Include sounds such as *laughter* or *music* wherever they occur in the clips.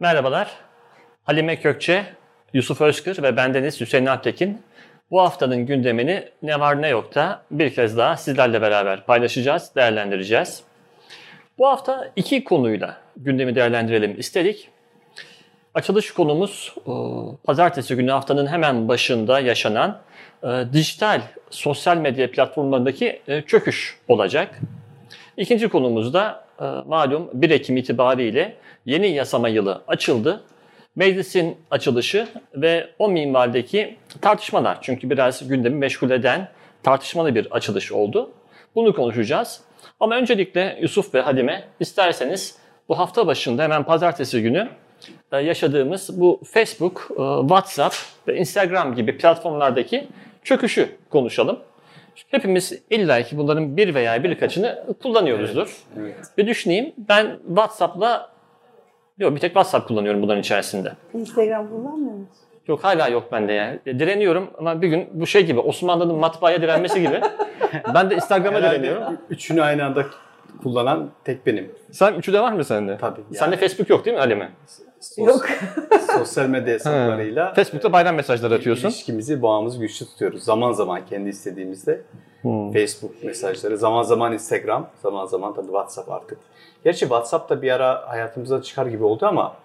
Merhabalar. Halime Kökçe, Yusuf Özkır ve bendeniz Hüseyin Alptekin. Bu haftanın gündemini ne var ne yok da bir kez daha sizlerle beraber paylaşacağız, değerlendireceğiz. Bu hafta iki konuyla gündemi değerlendirelim istedik. Açılış konumuz e, pazartesi günü haftanın hemen başında yaşanan e, dijital sosyal medya platformlarındaki e, çöküş olacak. İkinci konumuz da malum 1 Ekim itibariyle yeni yasama yılı açıldı. Meclisin açılışı ve o minvaldeki tartışmalar. Çünkü biraz gündemi meşgul eden tartışmalı bir açılış oldu. Bunu konuşacağız. Ama öncelikle Yusuf ve Halime isterseniz bu hafta başında hemen pazartesi günü e, yaşadığımız bu Facebook, e, WhatsApp ve Instagram gibi platformlardaki çöküşü konuşalım. Hepimiz illa ki bunların bir veya birkaçını kullanıyoruzdur. Evet, evet. Bir düşüneyim. Ben WhatsApp'la yok bir tek WhatsApp kullanıyorum bunların içerisinde. Instagram kullanmıyor musun? Yok hala yok bende ya. Direniyorum ama bir gün bu şey gibi Osmanlı'nın matbaaya direnmesi gibi. *laughs* ben de Instagram'a direniyorum. Üçünü aynı anda kullanan tek benim. Sen üçü de var mı sende? Tabii. Yani. Sende Facebook yok değil mi Ali mi? Sos- Yok. sosyal medya hesaplarıyla Facebook'ta bayram mesajları atıyorsun. İlişkimizi, bağımızı güçlü tutuyoruz. Zaman zaman kendi istediğimizde hmm. Facebook mesajları, zaman zaman Instagram, zaman zaman tabii WhatsApp artık. Gerçi WhatsApp da bir ara hayatımıza çıkar gibi oldu ama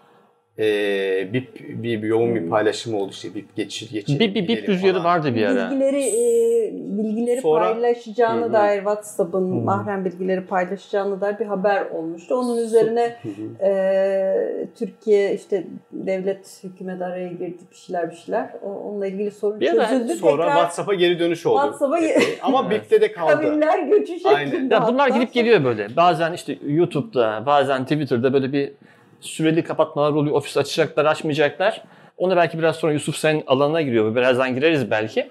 e, bir, bir, bir yoğun bir paylaşım oldu işte bir geçir geçir. Bir bir bip rüzgarı falan. vardı bir ara. Bilgileri e, bilgileri Sonra, paylaşacağını hı. dair WhatsApp'ın mahrem bilgileri paylaşacağını dair bir haber olmuştu. Onun üzerine e, Türkiye işte devlet hükümet araya girdi bir şeyler bir şeyler. Onunla ilgili sorun bir çözüldü. Sonra Tekrar, WhatsApp'a geri dönüş oldu. WhatsApp'a ama BIP'te de kaldı. Kavimler göçü şeklinde. Ya bunlar gidip geliyor böyle. Bazen işte YouTube'da, bazen Twitter'da böyle bir süreli kapatmalar oluyor. Ofis açacaklar, açmayacaklar. Onu belki biraz sonra Yusuf senin alanına giriyor. Birazdan gireriz belki.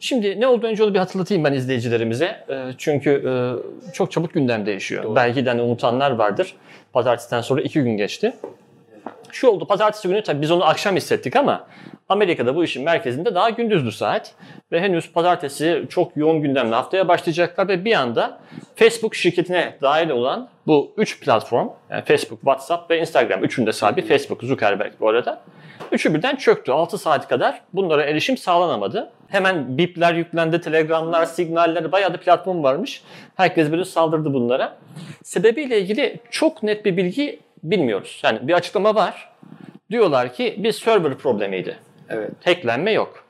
Şimdi ne oldu önce onu bir hatırlatayım ben izleyicilerimize. Ee, çünkü e, çok çabuk gündem değişiyor. Doğru. Belki de hani unutanlar vardır. Pazartesiden sonra iki gün geçti. Şu oldu pazartesi günü tabii biz onu akşam hissettik ama Amerika'da bu işin merkezinde daha gündüzdü saat. Ve henüz pazartesi çok yoğun gündemle haftaya başlayacaklar ve bir anda Facebook şirketine dahil olan bu üç platform, yani Facebook, WhatsApp ve Instagram, üçünde sahibi Facebook, Zuckerberg bu arada. Üçü birden çöktü. 6 saat kadar bunlara erişim sağlanamadı. Hemen bipler yüklendi, telegramlar, signaller, bayağı da platform varmış. Herkes böyle saldırdı bunlara. Sebebiyle ilgili çok net bir bilgi bilmiyoruz. Yani bir açıklama var. Diyorlar ki bir server problemiydi. Evet. Hacklenme yok.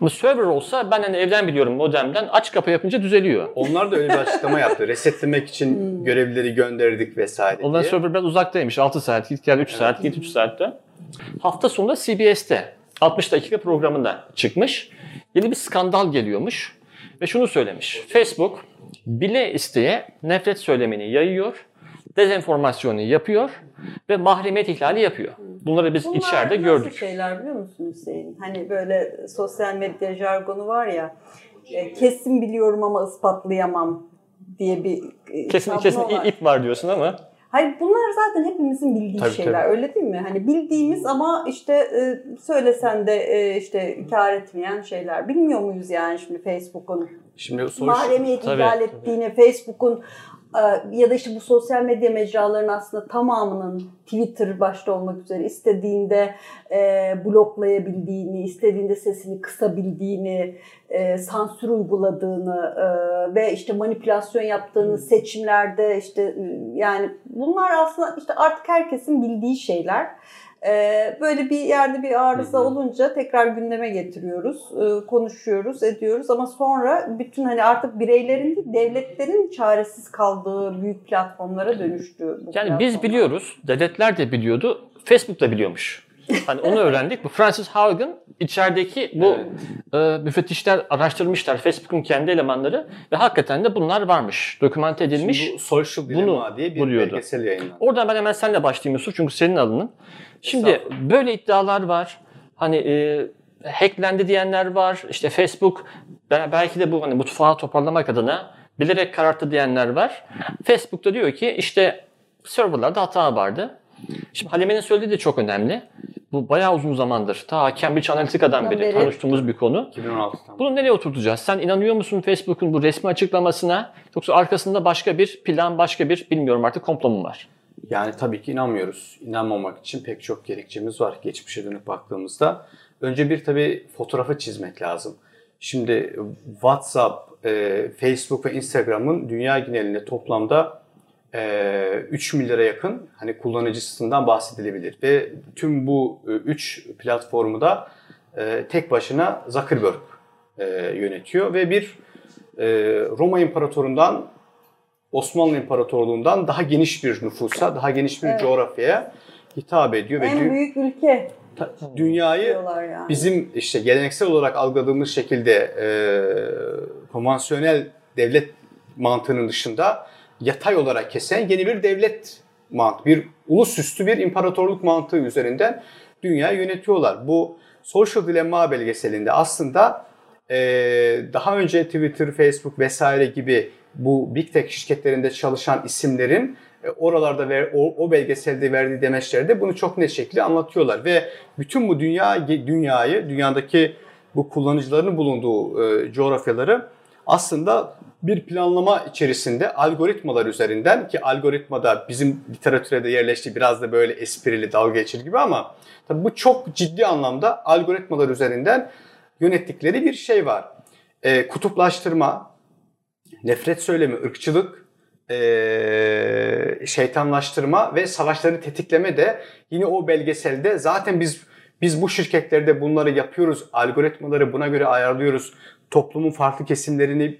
Ama server olsa ben hani evden biliyorum modemden aç kapı yapınca düzeliyor. Onlar da öyle bir açıklama yaptı. Resetlemek için hmm. görevlileri gönderdik vesaire Onların diye. server biraz uzaktaymış. 6 saat git gel 3 evet. saat git 3 saatte. Hafta sonunda CBS'te 60 dakika programında çıkmış. Yeni bir skandal geliyormuş. Ve şunu söylemiş. Facebook bile isteye nefret söylemini yayıyor dezenformasyonu yapıyor ve mahremiyet ihlali yapıyor. Bunları biz Bunlar içeride gördük. Bunlar şeyler biliyor musun Hüseyin? Hani böyle sosyal medya jargonu var ya e, kesin biliyorum ama ispatlayamam diye bir e, kesin kesin var. ip var diyorsun ama Hayır bunlar zaten hepimizin bildiği tabii, şeyler tabii. öyle değil mi? Hani bildiğimiz ama işte e, söylesen de e, işte kar etmeyen şeyler. Bilmiyor muyuz yani şimdi Facebook'un Şimdi mahremiyet ihlal ettiğini, Facebook'un ya da işte bu sosyal medya mecralarının aslında tamamının Twitter başta olmak üzere istediğinde e, bloklayabildiğini, istediğinde sesini kısabildiğini, e, sansür uyguladığını e, ve işte manipülasyon yaptığını seçimlerde işte e, yani bunlar aslında işte artık herkesin bildiği şeyler. Ee, böyle bir yerde bir arıza olunca tekrar gündeme getiriyoruz, e, konuşuyoruz, ediyoruz ama sonra bütün hani artık bireylerin değil devletlerin çaresiz kaldığı büyük platformlara dönüştü. Yani platformlar. biz biliyoruz, devletler de biliyordu, Facebook da biliyormuş. Hani onu öğrendik. Bu Francis Haugen içerideki bu evet. e, müfettişler araştırmışlar Facebook'un kendi elemanları ve hakikaten de bunlar varmış. Dokümante edilmiş. Şimdi bu Social Dilemma diye bir buluyordu. belgesel yayınlandı. Oradan ben hemen seninle başlayayım Yusuf çünkü senin alanın. Şimdi böyle iddialar var. Hani e, hacklendi diyenler var. İşte Facebook belki de bu hani mutfağı toparlamak adına bilerek kararttı diyenler var. Facebook da diyor ki işte serverlarda hata vardı. Şimdi Halime'nin söylediği de çok önemli. Bu bayağı uzun zamandır. Ta Cambridge Analytica'dan beri, beri konuştuğumuz bir konu. 2016'dan. Bunu nereye oturtacağız? Sen inanıyor musun Facebook'un bu resmi açıklamasına? Yoksa arkasında başka bir plan, başka bir bilmiyorum artık komplo mu var? Yani tabii ki inanmıyoruz. İnanmamak için pek çok gerekçemiz var geçmişe dönüp baktığımızda. Önce bir tabii fotoğrafı çizmek lazım. Şimdi WhatsApp, e, Facebook ve Instagram'ın dünya genelinde toplamda 3 milyara yakın hani kullanıcısından bahsedilebilir. Ve tüm bu 3 e, platformu da e, tek başına Zuckerberg e, yönetiyor ve bir Roma İmparatorundan Osmanlı İmparatorluğundan daha geniş bir nüfusa, daha geniş bir evet. coğrafyaya hitap ediyor. En ve büyük ülke. Dünyayı yani. bizim işte geleneksel olarak algıladığımız şekilde e, konvansiyonel devlet mantığının dışında yatay olarak kesen yeni bir devlet mantığı, bir ulusüstü bir imparatorluk mantığı üzerinden dünyayı yönetiyorlar. Bu Social Dilemma belgeselinde aslında e, daha önce Twitter, Facebook vesaire gibi bu Big Tech şirketlerinde çalışan isimlerin e, oralarda ve o, o belgeselde verdiği demeçlerde bunu çok net şekilde anlatıyorlar ve bütün bu dünya dünyayı dünyadaki bu kullanıcıların bulunduğu e, coğrafyaları aslında bir planlama içerisinde algoritmalar üzerinden ki algoritmada bizim literatüre de yerleşti biraz da böyle esprili dalga geçir gibi ama tabii bu çok ciddi anlamda algoritmalar üzerinden yönettikleri bir şey var. E, kutuplaştırma, nefret söylemi, ırkçılık, e, şeytanlaştırma ve savaşları tetikleme de yine o belgeselde zaten biz biz bu şirketlerde bunları yapıyoruz, algoritmaları buna göre ayarlıyoruz. Toplumun farklı kesimlerini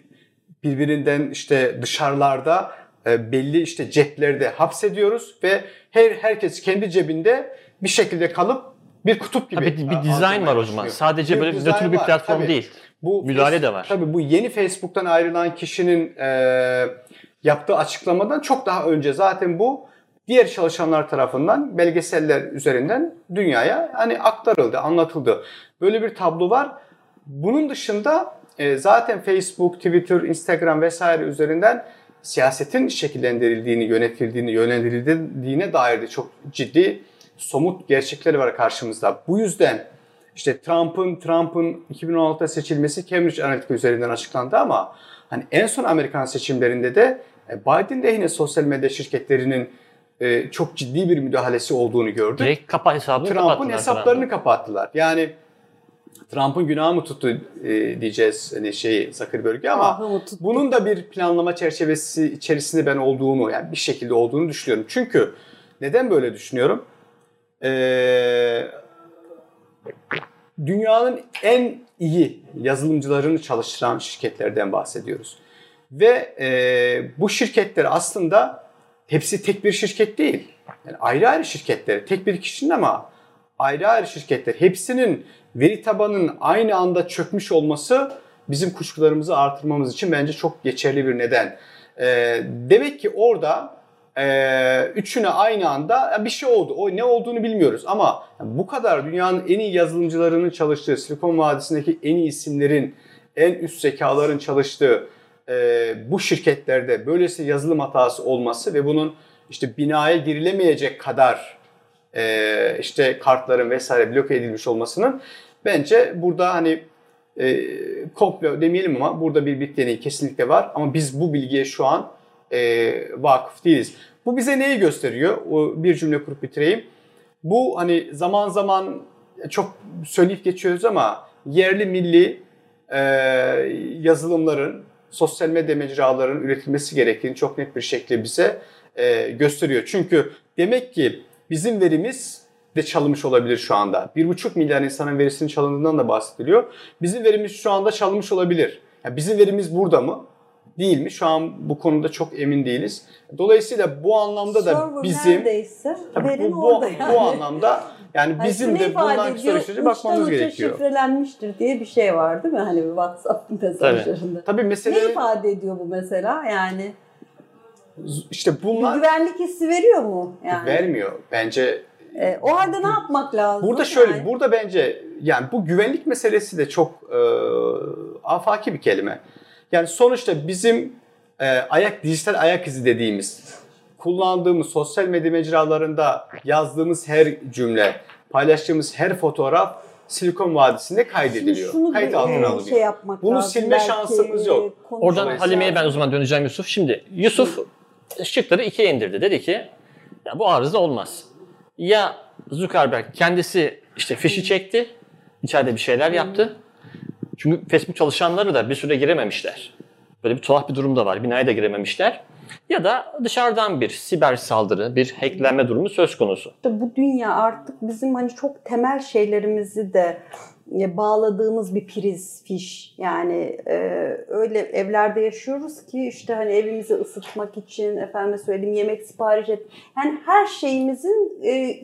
birbirinden işte dışarılarda e, belli işte ceplerde hapsediyoruz ve her herkes kendi cebinde bir şekilde kalıp bir kutup gibi. Tabii bir dizayn var o zaman. Sadece bir böyle nötr bir platform var. değil. Bu müdahale de var. Tabii bu yeni Facebook'tan ayrılan kişinin e, yaptığı açıklamadan çok daha önce zaten bu diğer çalışanlar tarafından belgeseller üzerinden dünyaya hani aktarıldı, anlatıldı. Böyle bir tablo var. Bunun dışında e, zaten Facebook, Twitter, Instagram vesaire üzerinden siyasetin şekillendirildiğini, yönetildiğini, yönlendirildiğine dair de çok ciddi somut gerçekleri var karşımızda. Bu yüzden işte Trump'ın Trump'ın 2016'da seçilmesi Cambridge Analytica üzerinden açıklandı ama hani en son Amerikan seçimlerinde de e, Biden lehine sosyal medya şirketlerinin e, çok ciddi bir müdahalesi olduğunu gördük. Direkt kapa hesabını Trump'ın hesaplarını falan. kapattılar. Yani Trump'ın günahı mı tuttu e, diyeceğiz hani şey Zuckerberg'e ama bunun da bir planlama çerçevesi içerisinde ben olduğunu yani bir şekilde olduğunu düşünüyorum. Çünkü neden böyle düşünüyorum? Ee, dünyanın en iyi yazılımcılarını çalıştıran şirketlerden bahsediyoruz. Ve e, bu şirketler aslında hepsi tek bir şirket değil. Yani ayrı ayrı şirketler, tek bir kişinin ama ayrı ayrı şirketler. Hepsinin veri tabanının aynı anda çökmüş olması bizim kuşkularımızı artırmamız için bence çok geçerli bir neden. E, demek ki orada e, üçüne aynı anda bir şey oldu. O ne olduğunu bilmiyoruz ama bu kadar dünyanın en iyi yazılımcılarının çalıştığı, Silikon Vadisi'ndeki en iyi isimlerin, en üst zekaların çalıştığı e, bu şirketlerde böylesi yazılım hatası olması ve bunun işte binaya girilemeyecek kadar e, işte kartların vesaire bloke edilmiş olmasının bence burada hani e, komplo demeyelim ama burada bir bit deneyi kesinlikle var ama biz bu bilgiye şu an e, vakıf değiliz. Bu bize neyi gösteriyor? O bir cümle kurup bitireyim. Bu hani zaman zaman çok söyleyip geçiyoruz ama yerli milli e, yazılımların, sosyal medya mecralarının üretilmesi gerektiğini çok net bir şekilde bize e, gösteriyor. Çünkü demek ki bizim verimiz de çalınmış olabilir şu anda. 1,5 milyar insanın verisinin çalındığından da bahsediliyor. Bizim verimiz şu anda çalınmış olabilir. Yani bizim verimiz burada mı? değil mi? Şu an bu konuda çok emin değiliz. Dolayısıyla bu anlamda da Server bizim neredeyse verin bu, orada yani. bu anlamda yani bizim hani de bundan süreçlere bakmamız gerekiyor. şifrelenmiştir diye bir şey var değil mi? Hani bir WhatsApp mesajlarında. Tabii. Tabii mesele... Ne ifade ediyor bu mesela? Yani işte bunlar... Bir güvenlik hissi veriyor mu? Yani? Vermiyor. Bence e, o halde ne yapmak lazım? Burada şöyle, yani? burada bence yani bu güvenlik meselesi de çok e, afaki bir kelime. Yani sonuçta bizim e, ayak dijital ayak izi dediğimiz kullandığımız sosyal medya mecralarında yazdığımız her cümle, paylaştığımız her fotoğraf Silikon Vadisi'nde kaydediliyor. Şunu Kayıt altına alınıyor. Şey yapmak Bunu lazım. silme Belki şansımız yok. Oradan Halime'ye ben o zaman döneceğim Yusuf. Şimdi Yusuf şıkları ikiye indirdi. Dedi ki Yani bu arıza olmaz. Ya Zuckerberg kendisi işte fişi çekti, içeride bir şeyler yaptı. Çünkü Facebook çalışanları da bir süre girememişler. Böyle bir tuhaf bir durum da var. Binaya da girememişler. Ya da dışarıdan bir siber saldırı, bir hacklenme durumu söz konusu. Bu dünya artık bizim hani çok temel şeylerimizi de bağladığımız bir priz, fiş. Yani e, öyle evlerde yaşıyoruz ki işte hani evimizi ısıtmak için efendim söyleyeyim yemek sipariş et. Yani her şeyimizin e,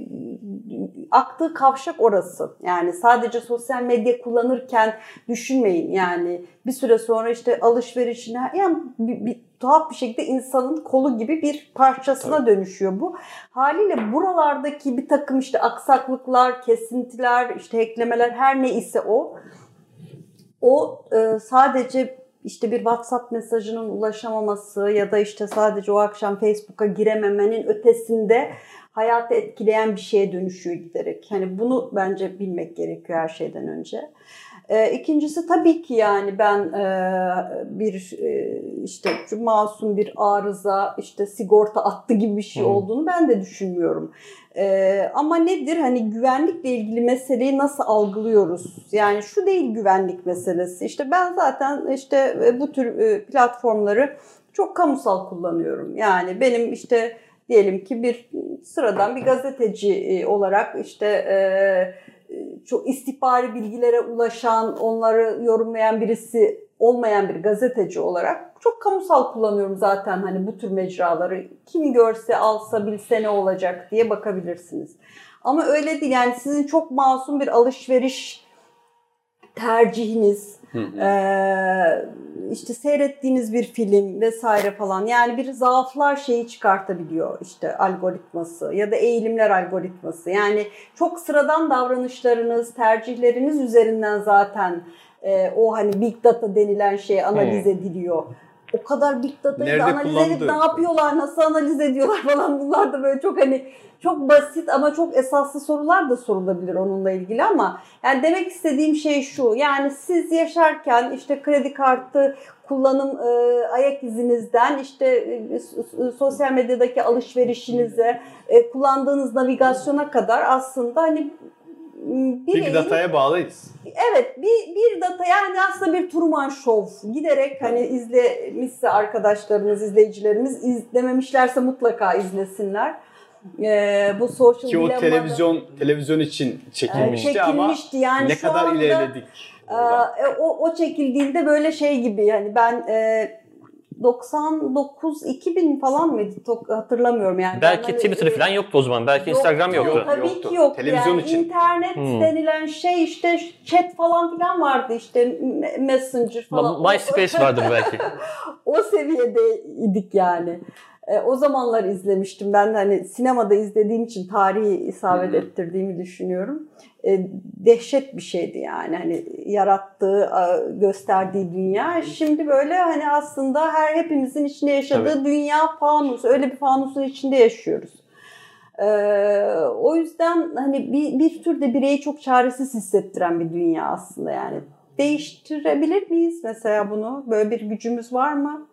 aktığı kavşak orası. Yani sadece sosyal medya kullanırken düşünmeyin yani bir süre sonra işte alışverişine yani bir, bir tuhaf bir şekilde insanın kolu gibi bir parçasına Tabii. dönüşüyor bu. Haliyle buralardaki bir takım işte aksaklıklar, kesintiler, işte eklemeler her ne ise o o e, sadece işte bir WhatsApp mesajının ulaşamaması ya da işte sadece o akşam Facebook'a girememenin ötesinde hayatı etkileyen bir şeye dönüşüyor giderek. Hani bunu bence bilmek gerekiyor her şeyden önce. E, ikincisi tabii ki yani ben e, bir e, işte masum bir arıza işte sigorta attı gibi bir şey olduğunu ben de düşünmüyorum. E, ama nedir hani güvenlikle ilgili meseleyi nasıl algılıyoruz? Yani şu değil güvenlik meselesi. İşte ben zaten işte e, bu tür e, platformları çok kamusal kullanıyorum. Yani benim işte diyelim ki bir sıradan bir gazeteci e, olarak işte çok istihbari bilgilere ulaşan, onları yorumlayan birisi olmayan bir gazeteci olarak çok kamusal kullanıyorum zaten hani bu tür mecraları. Kim görse alsa bilse ne olacak diye bakabilirsiniz. Ama öyle değil yani sizin çok masum bir alışveriş tercihiniz, ee, işte seyrettiğiniz bir film vesaire falan yani bir zaaflar şeyi çıkartabiliyor işte algoritması ya da eğilimler algoritması. Yani çok sıradan davranışlarınız, tercihleriniz üzerinden zaten e, o hani big data denilen şey analiz ediliyor. O kadar big data'yı analiz edip ne yapıyorlar, nasıl analiz ediyorlar *laughs* falan bunlar da böyle çok hani çok basit ama çok esaslı sorular da sorulabilir onunla ilgili ama yani demek istediğim şey şu. Yani siz yaşarken işte kredi kartı kullanım e, ayak izinizden işte e, sosyal medyadaki alışverişinize, e, kullandığınız navigasyona kadar aslında hani bir Big data'ya bağlıyız. Evet, bir, bir data yani aslında bir Truman Show. Giderek hani izlemişse arkadaşlarımız, izleyicilerimiz izlememişlerse mutlaka izlesinler e, bu social Ki o televizyon televizyon için çekilmişti, çekilmişti ama yani ne kadar anda, ilerledik. E, o, o çekildiğinde böyle şey gibi yani ben e, 99 2000 falan mıydı? Çok hatırlamıyorum yani. Belki hani, Twitter falan yoktu o zaman. Belki yoktu, Instagram yoktu. Yok, tabii yoktu. ki yoktu. Televizyon yani için. internet hmm. denilen şey işte chat falan filan vardı işte Messenger falan. MySpace vardı belki. *laughs* o seviyedeydik yani. E, o zamanlar izlemiştim. Ben de hani sinemada izlediğim için tarihi isabet Hı-hı. ettirdiğimi düşünüyorum. E, dehşet bir şeydi yani hani yarattığı, gösterdiği dünya. Şimdi böyle hani aslında her hepimizin içinde yaşadığı Tabii. dünya fanus. Öyle bir fanusun içinde yaşıyoruz. Ee, o yüzden hani bir, bir tür de bireyi çok çaresiz hissettiren bir dünya aslında yani. Değiştirebilir miyiz mesela bunu? Böyle bir gücümüz var mı?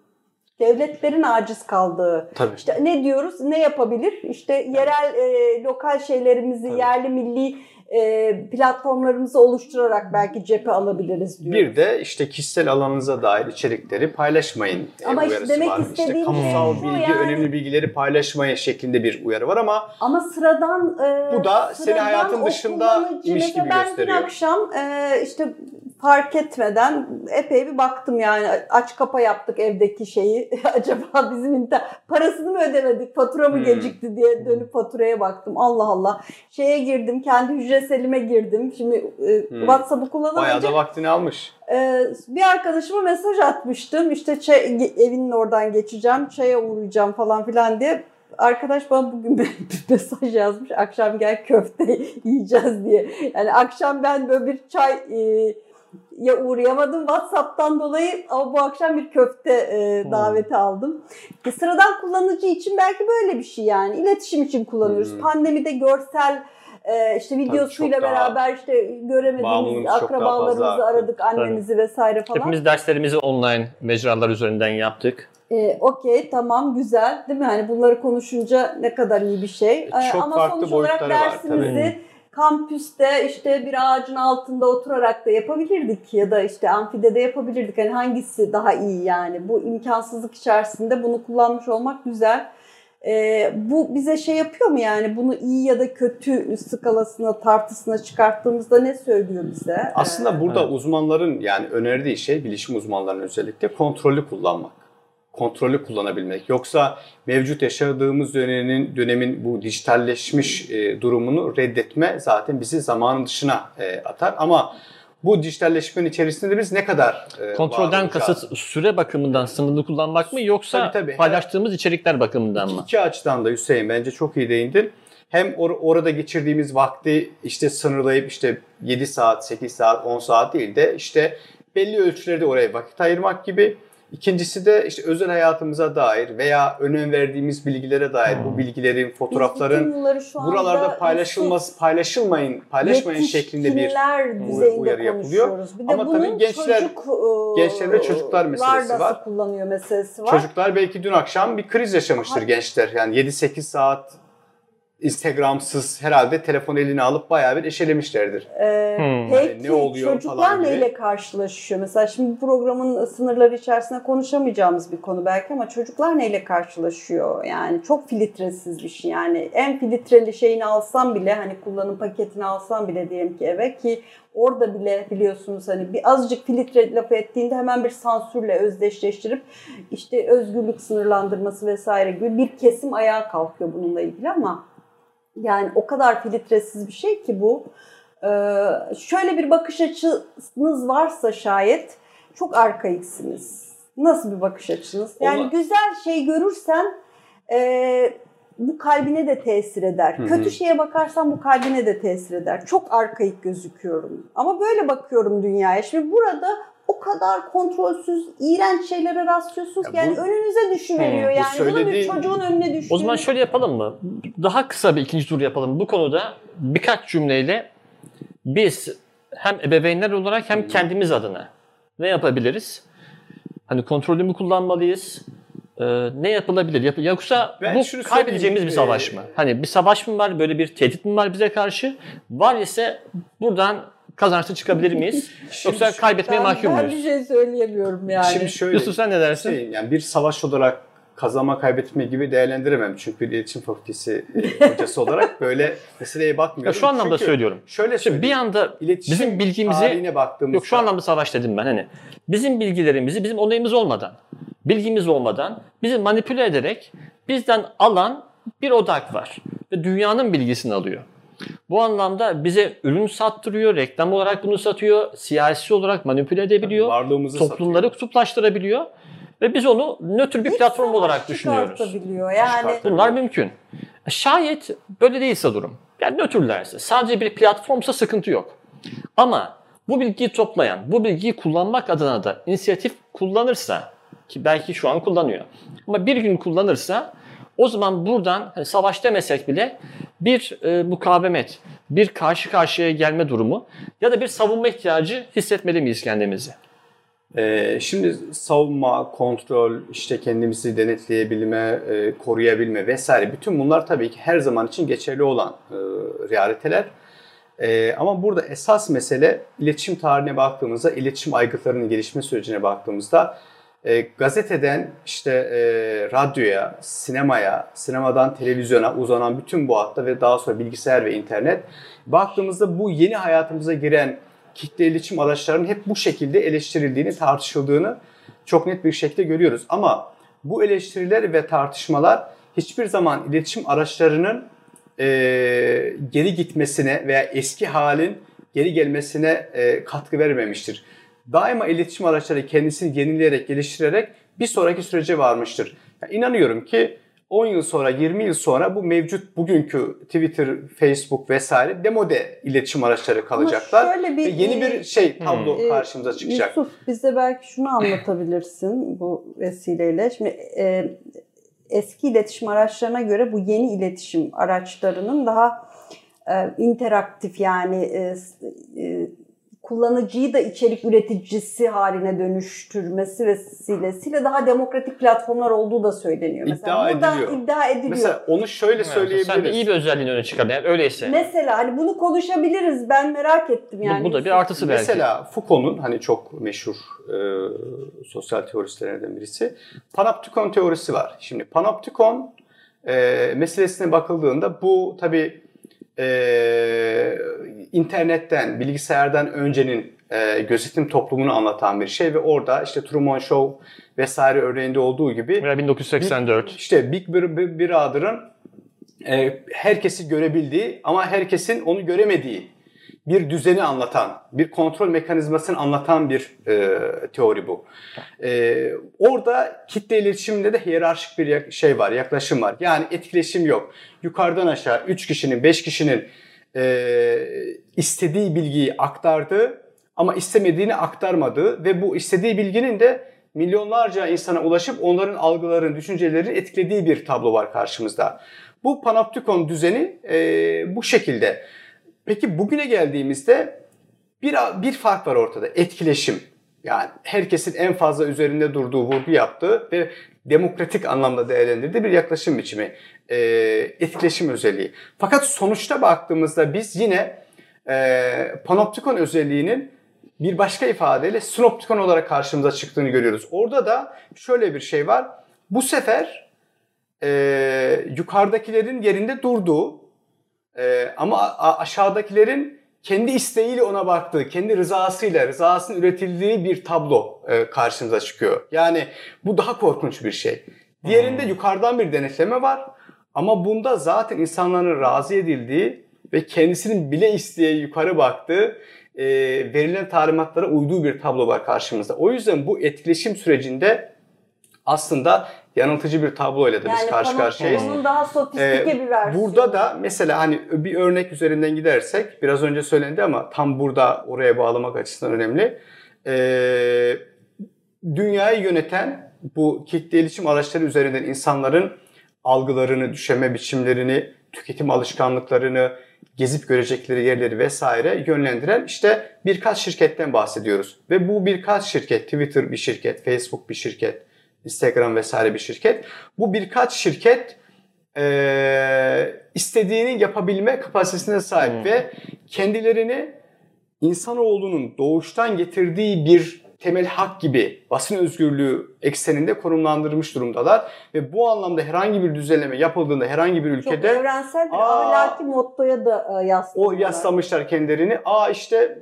Devletlerin aciz kaldığı. Tabii. İşte ne diyoruz? Ne yapabilir? İşte yerel e, lokal şeylerimizi, Tabii. yerli milli e, platformlarımızı oluşturarak belki cephe alabiliriz diyor. Bir de işte kişisel alanınıza dair içerikleri paylaşmayın ama işte demek var. İşte kamusal bilgi, yani. önemli bilgileri paylaşmayın şeklinde bir uyarı var ama ama sıradan e, bu da seni hayatın dışında imiş gibi ben gösteriyor. Ben akşam e, işte fark etmeden epey bir baktım yani aç kapa yaptık evdeki şeyi. *laughs* Acaba bizim internet parasını mı ödemedik, fatura mı hmm. gecikti diye dönüp faturaya baktım. Allah Allah. Şeye girdim, kendi hücreselime girdim. Şimdi e, hmm. WhatsApp'ı kullanamayınca. Bayağı da vaktini almış. E, bir arkadaşıma mesaj atmıştım. İşte çay, evinin oradan geçeceğim, çaya uğrayacağım falan filan diye arkadaş bana bugün *laughs* bir mesaj yazmış. Akşam gel köfte *laughs* yiyeceğiz diye. Yani akşam ben böyle bir çay e, ya uğrayamadım WhatsApp'tan dolayı ama bu akşam bir köfte e, hmm. daveti hmm. aldım. E, sıradan kullanıcı için belki böyle bir şey yani. İletişim için kullanıyoruz. Hmm. Pandemide görsel e, işte videosuyla beraber işte göremediğimiz akrabalarımızı aradık, annemizi Tabii. vesaire falan. Hepimiz derslerimizi online mecralar üzerinden yaptık. E, Okey tamam güzel değil mi? Hani bunları konuşunca ne kadar iyi bir şey. E, çok Ama farklı sonuç olarak boyutları var, dersimizi kampüste işte bir ağacın altında oturarak da yapabilirdik ya da işte amfide de yapabilirdik. Hani hangisi daha iyi yani? Bu imkansızlık içerisinde bunu kullanmış olmak güzel. Ee, bu bize şey yapıyor mu yani bunu iyi ya da kötü skalasına tartısına çıkarttığımızda ne söylüyor bize? Aslında Ee, burada evet. uzmanların yani önerdiği şey bilişim uzmanlarının özellikle kontrollü kullanmak. Kontrollü kullanabilmek. Yoksa mevcut yaşadığımız dönemin dönemin bu dijitalleşmiş e, durumunu reddetme zaten bizi zamanın dışına e, atar ama bu dijitalleşmenin içerisinde biz ne kadar e, Kontrolden kasıt süre bakımından sınırlı kullanmak mı yoksa tabii, tabii. paylaştığımız içerikler bakımından mı? İki açıdan da Hüseyin bence çok iyi değindin. Hem or- orada geçirdiğimiz vakti işte sınırlayıp işte 7 saat, 8 saat, 10 saat değil de işte belli ölçülerde oraya vakit ayırmak gibi İkincisi de işte özel hayatımıza dair veya önem verdiğimiz bilgilere dair hmm. bu bilgilerin, fotoğrafların buralarda paylaşılması, paylaşılmayın, paylaşmayın şeklinde bir uyarı yapılıyor. Bir de Ama tabii gençler çocuk, gençler ve çocuklar meselesi var. kullanıyor meselesi var. Çocuklar belki dün akşam bir kriz yaşamıştır Aha. gençler. Yani 7-8 saat Instagram'sız herhalde telefon eline alıp bayağı bir eşelemişlerdir. Ee, hmm. Peki yani ne oluyor çocuklar falan neyle gibi. karşılaşıyor? Mesela şimdi programın sınırları içerisinde konuşamayacağımız bir konu belki ama çocuklar neyle karşılaşıyor? Yani çok filtresiz bir şey. Yani en filtreli şeyini alsam bile hani kullanım paketini alsam bile diyelim ki eve ki orada bile biliyorsunuz hani bir azıcık filtre laf ettiğinde hemen bir sansürle özdeşleştirip işte özgürlük sınırlandırması vesaire gibi bir kesim ayağa kalkıyor bununla ilgili ama yani o kadar filtresiz bir şey ki bu. Ee, şöyle bir bakış açınız varsa şayet çok arkaiksiniz. Nasıl bir bakış açınız? Yani Ona... güzel şey görürsen e, bu kalbine de tesir eder. Hı-hı. Kötü şeye bakarsan bu kalbine de tesir eder. Çok arkaik gözüküyorum. Ama böyle bakıyorum dünyaya. Şimdi burada o kadar kontrolsüz, iğrenç şeylere rastlıyorsunuz ki yani bu, önünüze düşüveriyor hmm, yani. Bunu bir çocuğun önüne düşüyor. O zaman şöyle yapalım mı? Daha kısa bir ikinci tur yapalım. Bu konuda birkaç cümleyle biz hem ebeveynler olarak hem kendimiz adına ne yapabiliriz? Hani kontrolü mü kullanmalıyız? Ee, ne yapılabilir? Yap Yoksa ben bu kaybedeceğimiz bir savaş mı? Hani bir savaş mı var? Böyle bir tehdit mi var bize karşı? Var ise buradan kazançlı çıkabilir miyiz? *laughs* Yoksa şu, kaybetmeye mahkum muyuz? Ben bir şey söyleyemiyorum yani. Şimdi şöyle, Yusuf sen ne dersin? Şey, yani bir savaş olarak kazanma kaybetme gibi değerlendiremem. Çünkü bir iletişim fakültesi e, *laughs* hocası olarak böyle meseleye bakmıyorum. Ya şu anlamda Çünkü söylüyorum. Şöyle Şimdi bir anda bizim bilgimizi baktığımızda Yok şu anlamda savaş dedim ben hani. Bizim bilgilerimizi bizim onayımız olmadan, bilgimiz olmadan bizi manipüle ederek bizden alan bir odak var ve dünyanın bilgisini alıyor. Bu anlamda bize ürün sattırıyor, reklam olarak bunu satıyor, siyasi olarak manipüle edebiliyor, Varlığımızı toplumları satıyor. kutuplaştırabiliyor ve biz onu nötr bir platform olarak düşünüyoruz. Yani. Bunlar mümkün. Şayet böyle değilse durum, yani nötrlerse, sadece bir platformsa sıkıntı yok. Ama bu bilgiyi toplayan, bu bilgiyi kullanmak adına da inisiyatif kullanırsa, ki belki şu an kullanıyor, ama bir gün kullanırsa o zaman buradan hani savaş demesek bile bir e, mukavemet, bir karşı karşıya gelme durumu ya da bir savunma ihtiyacı hissetmeli miyiz kendimizi? Ee, şimdi savunma, kontrol, işte kendimizi denetleyebilme, e, koruyabilme vesaire bütün bunlar tabii ki her zaman için geçerli olan e, realiteler. E, ama burada esas mesele iletişim tarihine baktığımızda, iletişim aygıtlarının gelişme sürecine baktığımızda e, gazeteden işte e, radyoya, sinemaya, sinemadan televizyona uzanan bütün bu hatta ve daha sonra bilgisayar ve internet baktığımızda bu yeni hayatımıza giren kitle iletişim araçlarının hep bu şekilde eleştirildiğini, tartışıldığını çok net bir şekilde görüyoruz. Ama bu eleştiriler ve tartışmalar hiçbir zaman iletişim araçlarının e, geri gitmesine veya eski halin geri gelmesine e, katkı vermemiştir daima iletişim araçları kendisini yenileyerek, geliştirerek bir sonraki sürece varmıştır. Yani inanıyorum ki 10 yıl sonra, 20 yıl sonra bu mevcut bugünkü Twitter, Facebook vesaire demode iletişim araçları kalacaklar. şöyle bir, Ve yeni bir şey tablo hmm. karşımıza çıkacak. Yusuf bize belki şunu anlatabilirsin bu vesileyle. Şimdi e, eski iletişim araçlarına göre bu yeni iletişim araçlarının daha e, interaktif yani e, e, kullanıcıyı da içerik üreticisi haline dönüştürmesi vesilesiyle daha demokratik platformlar olduğu da söyleniyor. Mesela iddia ediliyor. iddia ediliyor. Mesela onu şöyle söyleyebiliriz. Sen de iyi bir özelliğini öne çıkardın. Yani öyleyse. Mesela hani bunu konuşabiliriz. Ben merak ettim yani. Bu, bu da bir artısı belki. Mesela Foucault'un hani çok meşhur e, sosyal teoristlerinden birisi panoptikon teorisi var. Şimdi panoptikon e, meselesine bakıldığında bu tabi e, internetten, bilgisayardan öncenin e, gözetim toplumunu anlatan bir şey ve orada işte Truman Show vesaire örneğinde olduğu gibi Veya 1984. Big, işte Big Brother'ın e, herkesi görebildiği ama herkesin onu göremediği bir düzeni anlatan, bir kontrol mekanizmasını anlatan bir e, teori bu. E, orada kitle iletişiminde de hiyerarşik bir şey var, yaklaşım var. Yani etkileşim yok. Yukarıdan aşağı 3 kişinin, 5 kişinin e, istediği bilgiyi aktardığı ama istemediğini aktarmadığı ve bu istediği bilginin de milyonlarca insana ulaşıp onların algılarını, düşüncelerini etkilediği bir tablo var karşımızda. Bu panoptikon düzeni e, bu şekilde. Peki bugüne geldiğimizde bir, bir fark var ortada. Etkileşim. Yani herkesin en fazla üzerinde durduğu, vurgu yaptığı ve demokratik anlamda değerlendirdiği bir yaklaşım biçimi. E, etkileşim özelliği. Fakat sonuçta baktığımızda biz yine e, panoptikon özelliğinin bir başka ifadeyle sinoptikon olarak karşımıza çıktığını görüyoruz. Orada da şöyle bir şey var. Bu sefer e, yukarıdakilerin yerinde durduğu e, ama aşağıdakilerin kendi isteğiyle ona baktığı, kendi rızasıyla, rızasının üretildiği bir tablo e, karşımıza çıkıyor. Yani bu daha korkunç bir şey. Diğerinde hmm. yukarıdan bir denetleme var ama bunda zaten insanların razı edildiği ve kendisinin bile isteye yukarı baktığı, e, verilen talimatlara uyduğu bir tablo var karşımızda. O yüzden bu etkileşim sürecinde aslında yanıltıcı bir tabloyla da yani biz karşı karşıyayız. Bunun daha sofistike ee, bir versiyonu. Burada da mesela hani bir örnek üzerinden gidersek biraz önce söylendi ama tam burada oraya bağlamak açısından önemli. Ee, dünyayı yöneten bu kitle iletişim araçları üzerinden insanların algılarını, düşeme biçimlerini, tüketim alışkanlıklarını, gezip görecekleri yerleri vesaire yönlendiren işte birkaç şirketten bahsediyoruz. Ve bu birkaç şirket, Twitter bir şirket, Facebook bir şirket, Instagram vesaire bir şirket. Bu birkaç şirket e, istediğini yapabilme kapasitesine sahip hmm. ve kendilerini insanoğlunun doğuştan getirdiği bir temel hak gibi basın özgürlüğü ekseninde konumlandırmış durumdalar ve bu anlamda herhangi bir düzenleme yapıldığında herhangi bir ülkede Çok evrensel bir ahlaki mottoya da yaslamışlar. O yaslamışlar kendilerini. Aa işte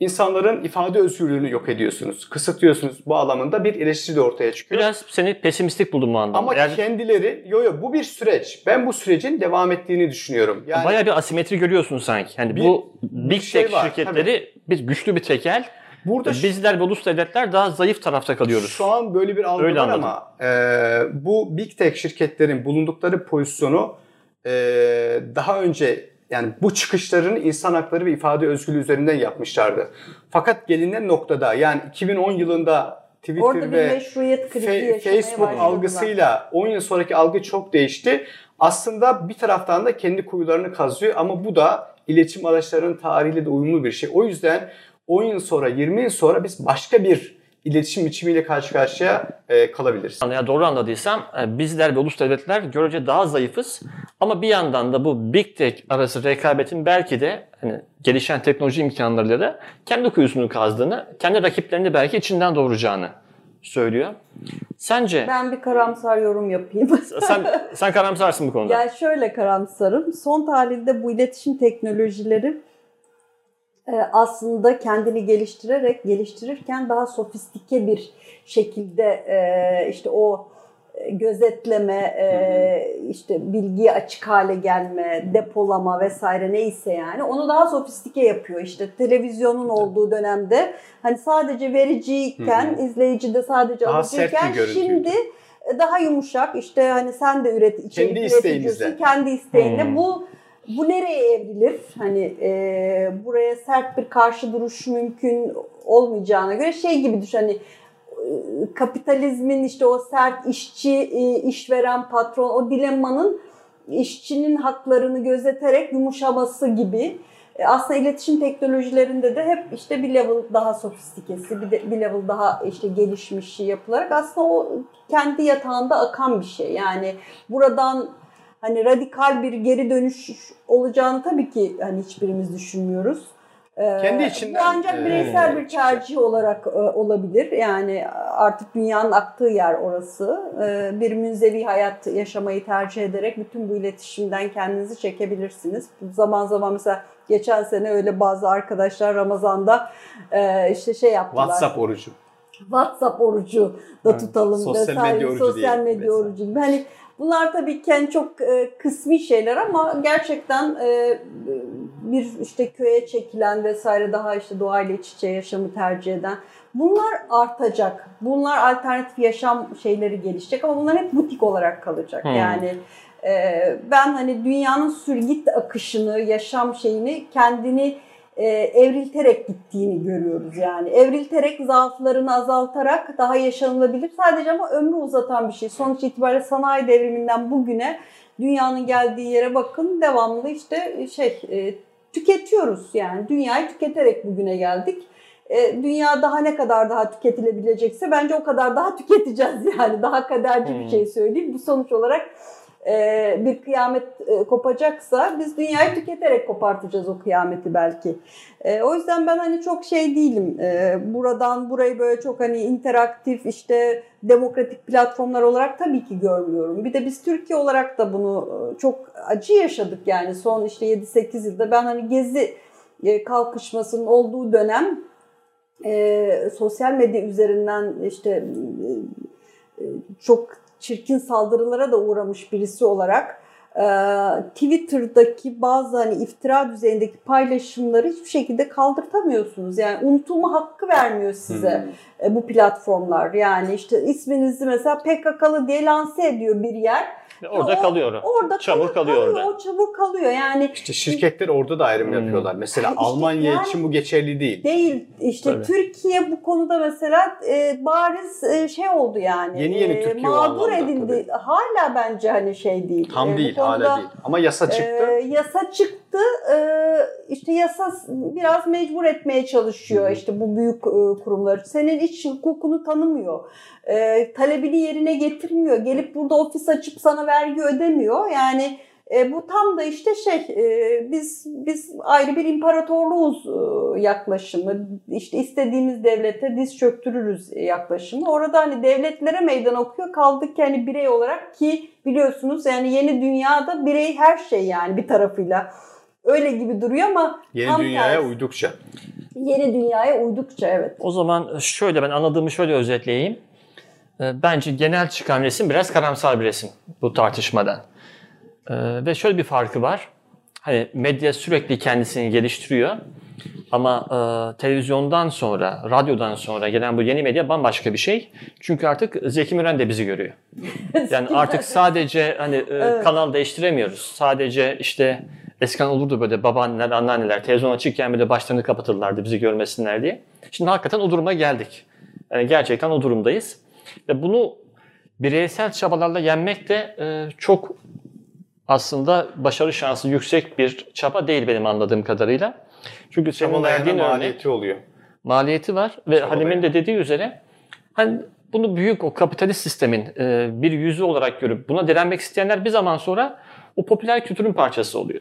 insanların ifade özgürlüğünü yok ediyorsunuz, kısıtlıyorsunuz bu anlamında bir eleştiri de ortaya çıkıyor. Biraz seni pesimistik buldum bu anlamda. Ama Eğer... kendileri, yo yo bu bir süreç. Ben bu sürecin devam ettiğini düşünüyorum. Yani Bayağı bir asimetri görüyorsun sanki. Yani bir, bu big şey tech var, şirketleri tabii. bir güçlü bir tekel. Burada bizler ve ulus devletler daha zayıf tarafta kalıyoruz. Şu an böyle bir algı Öyle var anladım. ama e, bu big tech şirketlerin bulundukları pozisyonu e, daha önce yani bu çıkışların insan hakları ve ifade özgürlüğü üzerinden yapmışlardı. Fakat gelinen noktada yani 2010 yılında Twitter Orada ve fe- Facebook algısıyla 10 yıl sonraki algı çok değişti. Aslında bir taraftan da kendi kuyularını kazıyor ama bu da iletişim araçlarının tarihiyle de uyumlu bir şey. O yüzden 10 yıl sonra 20 yıl sonra biz başka bir iletişim biçimiyle karşı karşıya e, kalabiliriz. Ya doğru anladıysam e, bizler ve ulus devletler görece daha zayıfız ama bir yandan da bu big tech arası rekabetin belki de hani gelişen teknoloji imkanlarıyla da kendi kuyusunu kazdığını, kendi rakiplerini belki içinden doğuracağını söylüyor. Sence? Ben bir karamsar yorum yapayım. *laughs* sen sen karamsarsın bu konuda. Yani şöyle karamsarım. Son tahlilde bu iletişim teknolojileri aslında kendini geliştirerek geliştirirken daha sofistike bir şekilde e, işte o e, gözetleme, işte bilgiye açık hale gelme, depolama vesaire neyse yani onu daha sofistike yapıyor. İşte televizyonun olduğu dönemde hani sadece vericiyken, izleyici de sadece alıcıyken şimdi daha yumuşak. İşte hani sen de üret içerik kendi üreticisin kendi isteğinle. Hmm. bu bu nereye evrilir? Hani e, buraya sert bir karşı duruş mümkün olmayacağına göre şey gibi düşün hani kapitalizmin işte o sert işçi, işveren, patron o dilemmanın işçinin haklarını gözeterek yumuşaması gibi e, aslında iletişim teknolojilerinde de hep işte bir level daha sofistikesi, bir, de, bir level daha işte gelişmiş yapılarak aslında o kendi yatağında akan bir şey. Yani buradan hani radikal bir geri dönüş olacağını tabii ki hani hiçbirimiz düşünmüyoruz. Ee, Kendi içinden. Bu ancak bireysel e, bir tercih olarak e, olabilir. Yani artık dünyanın aktığı yer orası. E, bir münzevi hayat yaşamayı tercih ederek bütün bu iletişimden kendinizi çekebilirsiniz. Zaman zaman mesela geçen sene öyle bazı arkadaşlar Ramazan'da e, işte şey yaptılar. WhatsApp orucu. WhatsApp orucu da evet. tutalım. Sosyal medya orucu Sosyal medya orucu gibi. Bunlar tabii ki yani çok e, kısmi şeyler ama gerçekten e, bir işte köye çekilen vesaire daha işte doğayla iç içe yaşamı tercih eden bunlar artacak. Bunlar alternatif yaşam şeyleri gelişecek ama bunlar hep butik olarak kalacak. Hmm. Yani e, ben hani dünyanın sürgit akışını, yaşam şeyini kendini e, evrilterek gittiğini görüyoruz yani. Evrilterek zaaflarını azaltarak daha yaşanılabilir. Sadece ama ömrü uzatan bir şey. Sonuç itibariyle sanayi devriminden bugüne dünyanın geldiği yere bakın devamlı işte şey e, tüketiyoruz yani. Dünyayı tüketerek bugüne geldik. E, dünya daha ne kadar daha tüketilebilecekse bence o kadar daha tüketeceğiz yani. Daha kaderci hmm. bir şey söyleyeyim. Bu sonuç olarak e, bir kıyamet e, kopacaksa biz dünyayı tüketerek kopartacağız o kıyameti belki. E, o yüzden ben hani çok şey değilim. Buradan burayı böyle çok hani interaktif işte demokratik platformlar olarak tabii ki görmüyorum. Bir de biz Türkiye olarak da bunu çok acı yaşadık yani son işte 7-8 yılda. Ben hani gezi kalkışmasının olduğu dönem sosyal medya üzerinden işte çok çirkin saldırılara da uğramış birisi olarak e, Twitter'daki bazı hani iftira düzeyindeki paylaşımları hiçbir şekilde kaldırtamıyorsunuz. Yani unutulma hakkı vermiyor size hmm. bu platformlar. Yani işte isminizi mesela PKK'lı diye lanse ediyor bir yer Orada o, kalıyor. Orada çamur kalıyor, kalıyor orada. O çamur kalıyor yani. İşte şirketler orada da ayrım hmm. yapıyorlar. Mesela işte Almanya yani, için bu geçerli değil. Değil. İşte Tabii. Türkiye bu konuda mesela e, bariz e, şey oldu yani. Yeni yeni e, Türkiye mağdur edildi. Tabii. Hala bence hani şey değil. Tam e, değil, konuda, hala değil. Ama yasa çıktı. E, yasa çıktı. E, işte yasa biraz mecbur etmeye çalışıyor. İşte bu büyük e, kurumlar. Senin iç hukukunu tanımıyor e, talebini yerine getirmiyor. Gelip burada ofis açıp sana vergi ödemiyor. Yani e, bu tam da işte şey e, biz biz ayrı bir imparatorluğuz e, yaklaşımı. İşte istediğimiz devlete diz çöktürürüz yaklaşımı. Orada hani devletlere meydan okuyor. Kaldık ki hani birey olarak ki biliyorsunuz yani yeni dünyada birey her şey yani bir tarafıyla. Öyle gibi duruyor ama yeni dünyaya tersi. uydukça. Yeni dünyaya uydukça evet. O zaman şöyle ben anladığımı şöyle özetleyeyim. Ee, bence genel çıkan resim biraz karamsar bir resim bu tartışmadan. Ee, ve şöyle bir farkı var. Hani medya sürekli kendisini geliştiriyor. Ama e, televizyondan sonra, radyodan sonra gelen bu yeni medya bambaşka bir şey. Çünkü artık Zeki Müren de bizi görüyor. *laughs* Yani artık sadece hani e, evet. kanal değiştiremiyoruz. Sadece işte eskiden olurdu böyle babaanneler, anneanneler televizyon açıkken bile başlarını kapatırlardı bizi görmesinler diye. Şimdi hakikaten o duruma geldik. Yani gerçekten o durumdayız. Ve bunu bireysel çabalarla yenmek de e, çok aslında başarı şansı yüksek bir çaba değil benim anladığım kadarıyla. Çünkü senin verdiğin maliyeti örnek, oluyor. Maliyeti var ve Çabalaya. Halim'in de dediği üzere hani bunu büyük o kapitalist sistemin e, bir yüzü olarak görüp buna direnmek isteyenler bir zaman sonra o popüler kültürün parçası oluyor.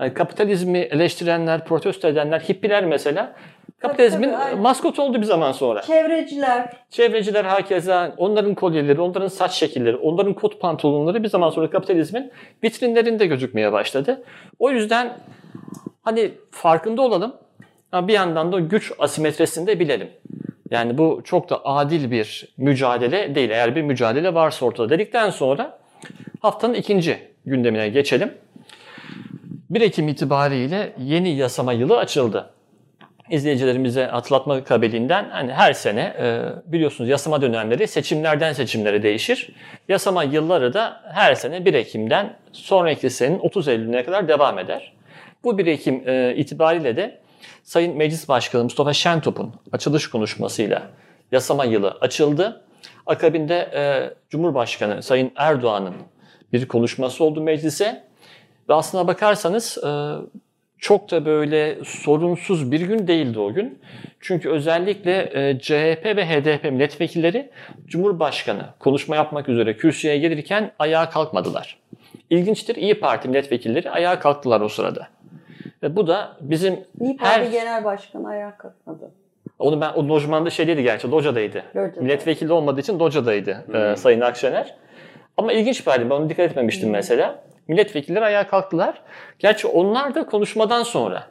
Yani kapitalizmi eleştirenler, protesto edenler, hippiler mesela Kapitalizmin tabii, tabii, maskotu oldu bir zaman sonra. Çevreciler. Çevreciler hakeza onların kolyeleri, onların saç şekilleri, onların kot pantolonları bir zaman sonra kapitalizmin vitrinlerinde gözükmeye başladı. O yüzden hani farkında olalım ama bir yandan da güç asimetresini de bilelim. Yani bu çok da adil bir mücadele değil. Eğer bir mücadele varsa ortada dedikten sonra haftanın ikinci gündemine geçelim. 1 Ekim itibariyle yeni yasama yılı açıldı izleyicilerimize hatırlatma kabiliğinden hani her sene e, biliyorsunuz yasama dönemleri seçimlerden seçimlere değişir. Yasama yılları da her sene 1 Ekim'den sonraki senenin 30 Eylül'üne kadar devam eder. Bu 1 Ekim e, itibariyle de Sayın Meclis Başkanı Mustafa Şentop'un açılış konuşmasıyla yasama yılı açıldı. Akabinde e, Cumhurbaşkanı Sayın Erdoğan'ın bir konuşması oldu meclise. Ve aslına bakarsanız çok da böyle sorunsuz bir gün değildi o gün. Çünkü özellikle e, CHP ve HDP milletvekilleri Cumhurbaşkanı konuşma yapmak üzere kürsüye gelirken ayağa kalkmadılar. İlginçtir İyi Parti milletvekilleri ayağa kalktılar o sırada. Ve bu da bizim İyi Parti her... Genel Başkanı ayağa kalkmadı. Onu ben o lojmanda şey değildi gerçi Loca'daydı. Loca'da. Milletvekili olmadığı için Loca'daydı hmm. e, Sayın Akşener. Ama ilginç bir halde ben onu dikkat etmemiştim hmm. mesela. Milletvekilleri ayağa kalktılar. Gerçi onlar da konuşmadan sonra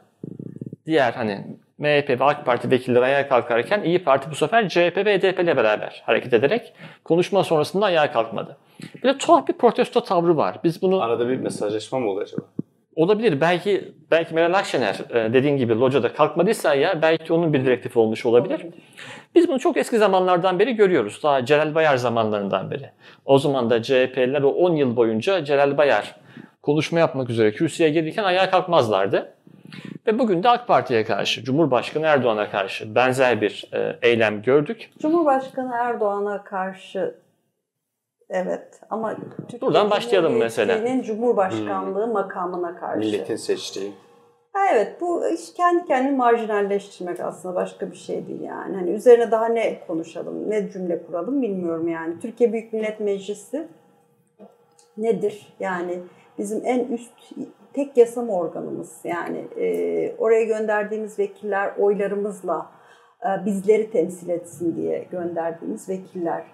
diğer hani MHP ve AK Parti vekilleri ayağa kalkarken İyi Parti bu sefer CHP ve HDP ile beraber hareket ederek konuşma sonrasında ayağa kalkmadı. Bir de tuhaf bir protesto tavrı var. Biz bunu arada bir mesajlaşma mı oldu acaba? Olabilir. Belki belki Meral Akşener e, dediğin gibi locada kalkmadıysa ya belki onun bir direktifi olmuş olabilir. Biz bunu çok eski zamanlardan beri görüyoruz. Daha Celal Bayar zamanlarından beri. O zaman da CHP'liler o 10 yıl boyunca Celal Bayar konuşma yapmak üzere kürsüye gelirken ayağa kalkmazlardı. Ve bugün de AK Parti'ye karşı, Cumhurbaşkanı Erdoğan'a karşı benzer bir e, eylem gördük. Cumhurbaşkanı Erdoğan'a karşı Evet ama Türkiye Buradan başlayalım mesela. Cumhurbaşkanlığı hmm. makamına karşı. Milletin seçtiği. Ha evet bu iş kendi kendini marjinalleştirmek aslında başka bir şey değil yani. Hani üzerine daha ne konuşalım, ne cümle kuralım bilmiyorum yani. Türkiye Büyük Millet Meclisi nedir? Yani bizim en üst tek yasam organımız. Yani e, oraya gönderdiğimiz vekiller oylarımızla e, bizleri temsil etsin diye gönderdiğimiz vekiller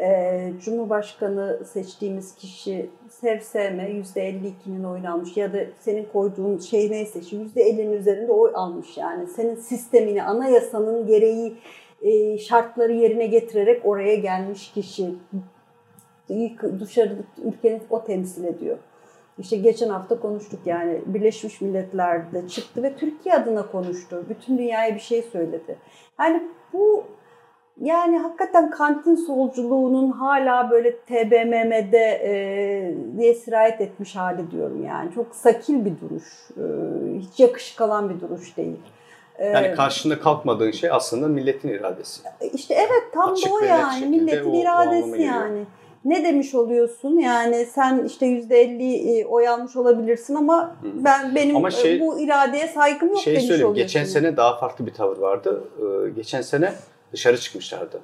e, Cumhurbaşkanı seçtiğimiz kişi sev sevme %52'nin oyunu almış ya da senin koyduğun şey neyse %50'nin üzerinde oy almış yani. Senin sistemini, anayasanın gereği e, şartları yerine getirerek oraya gelmiş kişi dışarı ülkenin o temsil ediyor. İşte geçen hafta konuştuk yani Birleşmiş Milletler'de çıktı ve Türkiye adına konuştu. Bütün dünyaya bir şey söyledi. Yani bu yani hakikaten kantin solculuğunun hala böyle TBMM'de e, diye sirayet etmiş hali diyorum yani. Çok sakil bir duruş. E, hiç yakışık alan bir duruş değil. E, yani karşında kalkmadığın şey aslında milletin iradesi. İşte evet tam Açık da o yani. Milletin o, iradesi o yani. Ne demiş oluyorsun? Yani sen işte yüzde elli e, oy almış olabilirsin ama ben benim ama şey, bu iradeye saygım yok şey demiş söyleyeyim, oluyorsun. Geçen sene daha farklı bir tavır vardı. Ee, geçen sene dışarı çıkmışlardı.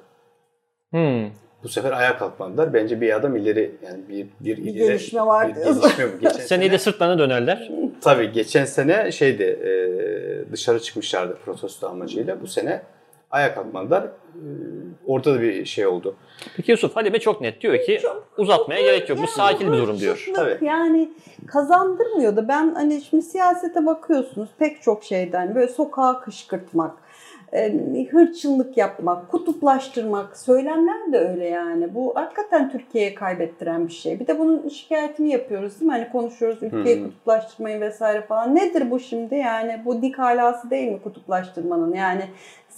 Hmm. Bu sefer ayağa kalkmadılar. Bence bir adam ileri yani bir bir, bir ileri gelişme var. Bir gelişme bu. Geçen *laughs* Seneye de sırtlarına dönerler. Tabii geçen sene şeydi e, dışarı çıkmışlardı protesto amacıyla. Bu sene ayağa kalkmadılar. E, orada da bir şey oldu. Peki Yusuf Halime çok net diyor ki çok, uzatmaya çok gerek yok. Yani bu sakin bir durum diyor. Tabii. Yani kazandırmıyor da ben hani şimdi siyasete bakıyorsunuz pek çok şeyden böyle sokağa kışkırtmak hırçınlık yapmak, kutuplaştırmak, söylemler de öyle yani. Bu hakikaten Türkiye'ye kaybettiren bir şey. Bir de bunun şikayetini yapıyoruz değil mi? Hani konuşuyoruz ülkeyi hmm. kutuplaştırmayı vesaire falan. Nedir bu şimdi? Yani bu dik halası değil mi kutuplaştırmanın? Yani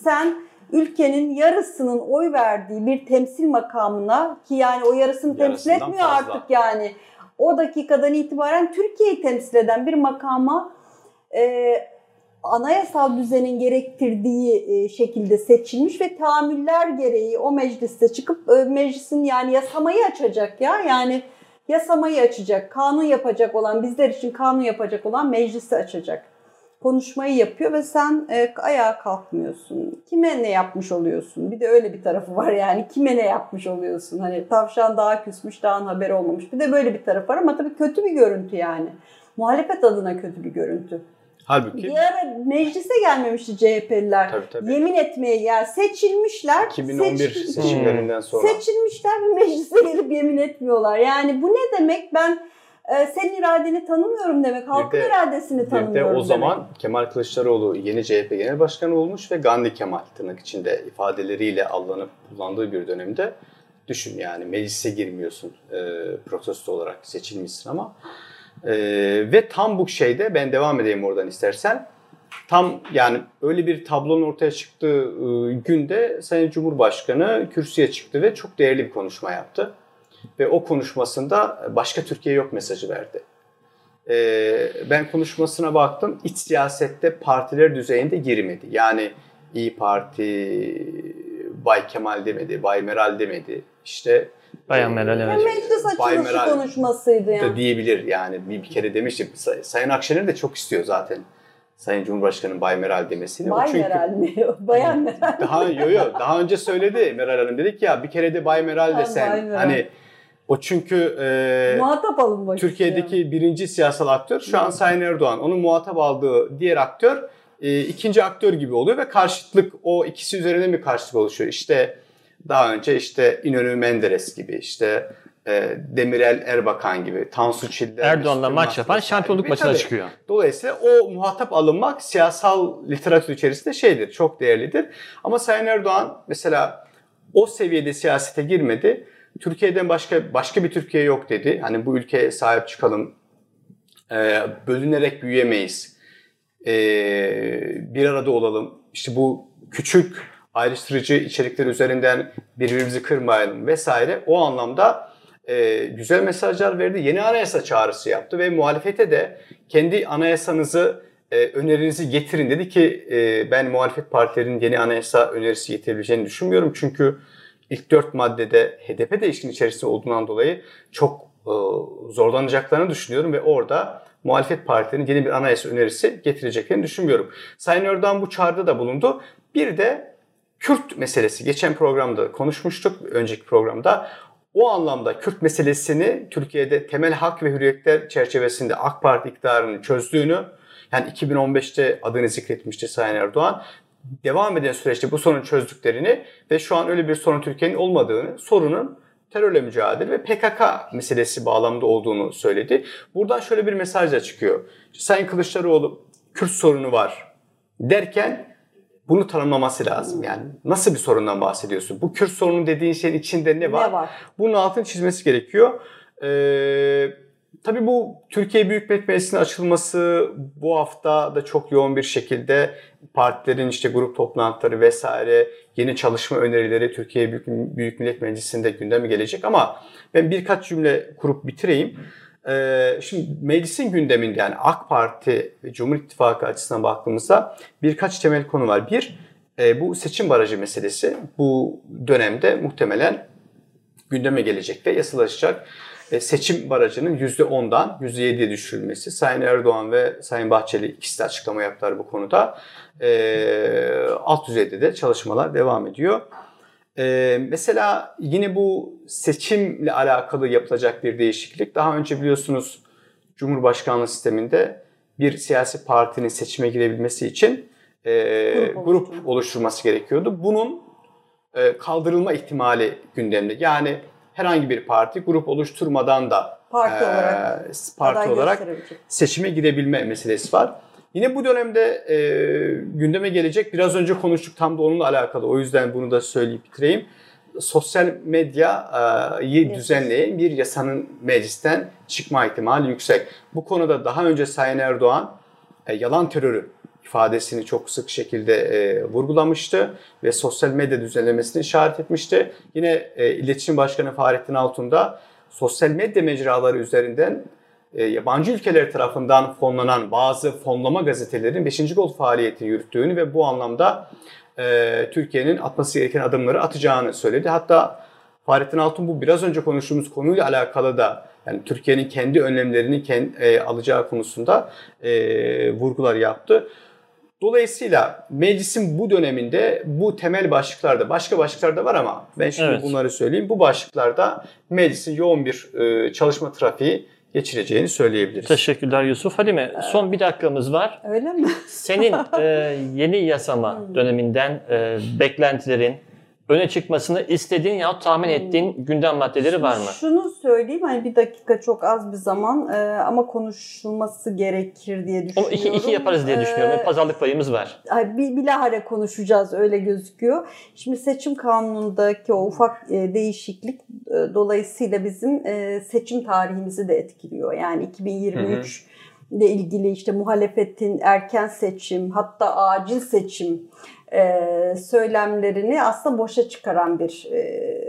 sen ülkenin yarısının oy verdiği bir temsil makamına ki yani o yarısını temsil etmiyor fazla. artık yani. O dakikadan itibaren Türkiye'yi temsil eden bir makama e, anayasal düzenin gerektirdiği e, şekilde seçilmiş ve tahammüller gereği o mecliste çıkıp e, meclisin yani yasamayı açacak ya yani yasamayı açacak, kanun yapacak olan bizler için kanun yapacak olan meclisi açacak. Konuşmayı yapıyor ve sen e, ayağa kalkmıyorsun. Kime ne yapmış oluyorsun? Bir de öyle bir tarafı var yani. Kime ne yapmış oluyorsun? Hani tavşan daha küsmüş, dağın haberi olmamış. Bir de böyle bir taraf var ama tabii kötü bir görüntü yani. Muhalefet adına kötü bir görüntü. Halbuki bir ara meclise gelmemişti CHP'liler. Tabii, tabii. Yemin etmeye gel seçilmişler. 2011 seç... seçimlerinden sonra. Seçilmişler ve meclise gelip yemin etmiyorlar. Yani bu ne demek? Ben e, senin iradeni tanımıyorum demek. Halkın de, iradesini tanımıyorum demek. o zaman Kemal Kılıçdaroğlu yeni CHP Genel Başkanı olmuş ve Gandhi Kemal tırnak içinde ifadeleriyle allanıp kullandığı bir dönemde düşün yani meclise girmiyorsun e, protesto olarak seçilmişsin ama ee, ve tam bu şeyde ben devam edeyim oradan istersen. Tam yani öyle bir tablonun ortaya çıktığı e, günde Sayın Cumhurbaşkanı kürsüye çıktı ve çok değerli bir konuşma yaptı. Ve o konuşmasında başka Türkiye yok mesajı verdi. Ee, ben konuşmasına baktım. İç siyasette partiler düzeyinde girmedi. Yani İyi Parti, Bay Kemal demedi, Bay Meral demedi. İşte Bayan Meral evet. Meclis açılışı konuşmasıydı yani. Da diyebilir yani bir, bir kere demiştim. Sayın Akşener de çok istiyor zaten. Sayın Cumhurbaşkanı Bay Meral demesiyle. Bay çünkü, Meral mi? *laughs* Bayan Meral. Daha, yo, yo, daha önce söyledi Meral Hanım. Dedik ya bir kere de Bay Meral desen. Bay Meral. Hani o çünkü e, muhatap alınmak Türkiye'deki istiyor. birinci siyasal aktör şu an Sayın Erdoğan. Onun muhatap aldığı diğer aktör e, ikinci aktör gibi oluyor ve karşıtlık o ikisi üzerine mi karşıtlık oluşuyor? İşte daha önce işte İnönü Menderes gibi işte e, Demirel Erbakan gibi, Tansu Çiller. Erdoğan'la maç yapan şampiyonluk maçına Tabii. çıkıyor. Dolayısıyla o muhatap alınmak siyasal literatür içerisinde şeydir, çok değerlidir. Ama Sayın Erdoğan mesela o seviyede siyasete girmedi. Türkiye'den başka başka bir Türkiye yok dedi. Hani bu ülkeye sahip çıkalım. E, bölünerek büyüyemeyiz. E, bir arada olalım. İşte bu küçük ayrıştırıcı içerikler üzerinden birbirimizi kırmayalım vesaire. O anlamda e, güzel mesajlar verdi. Yeni anayasa çağrısı yaptı ve muhalefete de kendi anayasanızı e, önerinizi getirin dedi ki e, ben muhalefet partilerinin yeni anayasa önerisi getirebileceğini düşünmüyorum. Çünkü ilk dört maddede HDP de işin içerisinde olduğundan dolayı çok e, zorlanacaklarını düşünüyorum ve orada muhalefet partilerinin yeni bir anayasa önerisi getireceklerini düşünmüyorum. Sayın Erdoğan bu çağrıda da bulundu. Bir de Kürt meselesi. Geçen programda konuşmuştuk, önceki programda. O anlamda Kürt meselesini Türkiye'de temel hak ve hürriyetler çerçevesinde AK Parti iktidarının çözdüğünü, yani 2015'te adını zikretmişti Sayın Erdoğan, devam eden süreçte bu sorunu çözdüklerini ve şu an öyle bir sorun Türkiye'nin olmadığını, sorunun terörle mücadele ve PKK meselesi bağlamında olduğunu söyledi. Buradan şöyle bir mesaj da çıkıyor. Sayın Kılıçdaroğlu Kürt sorunu var derken bunu tanımlaması lazım. Yani nasıl bir sorundan bahsediyorsun? Bu Kürt sorunu dediğin şeyin içinde ne var? Ne var? Bunun altını çizmesi gerekiyor. Ee, tabii bu Türkiye Büyük Millet Meclisi'nin açılması bu hafta da çok yoğun bir şekilde partilerin işte grup toplantıları vesaire yeni çalışma önerileri Türkiye Büyük, Büyük Millet Meclisi'nde gündeme gelecek ama ben birkaç cümle kurup bitireyim. Ee, şimdi meclisin gündeminde yani AK Parti ve Cumhur İttifakı açısından baktığımızda birkaç temel konu var. Bir, e, bu seçim barajı meselesi bu dönemde muhtemelen gündeme gelecek ve yasalaşacak. E, seçim barajının %10'dan %7'ye düşürülmesi. Sayın Erdoğan ve Sayın Bahçeli ikisi de açıklama yaptılar bu konuda. E, alt düzeyde de çalışmalar devam ediyor. Ee, mesela yine bu seçimle alakalı yapılacak bir değişiklik. Daha önce biliyorsunuz Cumhurbaşkanlığı sisteminde bir siyasi partinin seçime girebilmesi için e, grup, grup oluşturması gerekiyordu. Bunun e, kaldırılma ihtimali gündemde. Yani herhangi bir parti grup oluşturmadan da parti e, olarak, parti olarak seçime girebilme meselesi var. Yine bu dönemde e, gündeme gelecek biraz önce konuştuk tam da onunla alakalı o yüzden bunu da söyleyip bitireyim. Sosyal medyayı düzenleyen bir yasanın meclisten çıkma ihtimali yüksek. Bu konuda daha önce Sayın Erdoğan e, yalan terörü ifadesini çok sık şekilde e, vurgulamıştı ve sosyal medya düzenlemesini işaret etmişti. Yine e, İletişim Başkanı Fahrettin Altun da sosyal medya mecraları üzerinden e, yabancı ülkeler tarafından fonlanan bazı fonlama gazetelerin 5. gol faaliyeti yürüttüğünü ve bu anlamda e, Türkiye'nin atması gereken adımları atacağını söyledi. Hatta Fahrettin Altun bu biraz önce konuştuğumuz konuyla alakalı da yani Türkiye'nin kendi önlemlerini kendi, e, alacağı konusunda e, vurgular yaptı. Dolayısıyla meclisin bu döneminde bu temel başlıklarda başka başlıklar da var ama ben şimdi evet. bunları söyleyeyim. Bu başlıklarda meclisin yoğun bir e, çalışma trafiği geçireceğini söyleyebiliriz. Teşekkürler Yusuf. Halime son bir dakikamız var. Öyle mi? Senin *laughs* e, yeni yasama hmm. döneminden e, beklentilerin, öne çıkmasını istediğin ya tahmin hmm. ettiğin gündem maddeleri var mı? Şunu söyleyeyim hani bir dakika çok az bir zaman e, ama konuşulması gerekir diye düşünüyorum. Ama iki, iki yaparız diye düşünüyorum. Ee, Pazarlık payımız var. Bir, bilahare konuşacağız öyle gözüküyor. Şimdi seçim kanunundaki o ufak e, değişiklik e, dolayısıyla bizim e, seçim tarihimizi de etkiliyor. Yani 2023 hı hı ile ilgili işte muhalefetin erken seçim hatta acil seçim e, söylemlerini aslında boşa çıkaran bir e,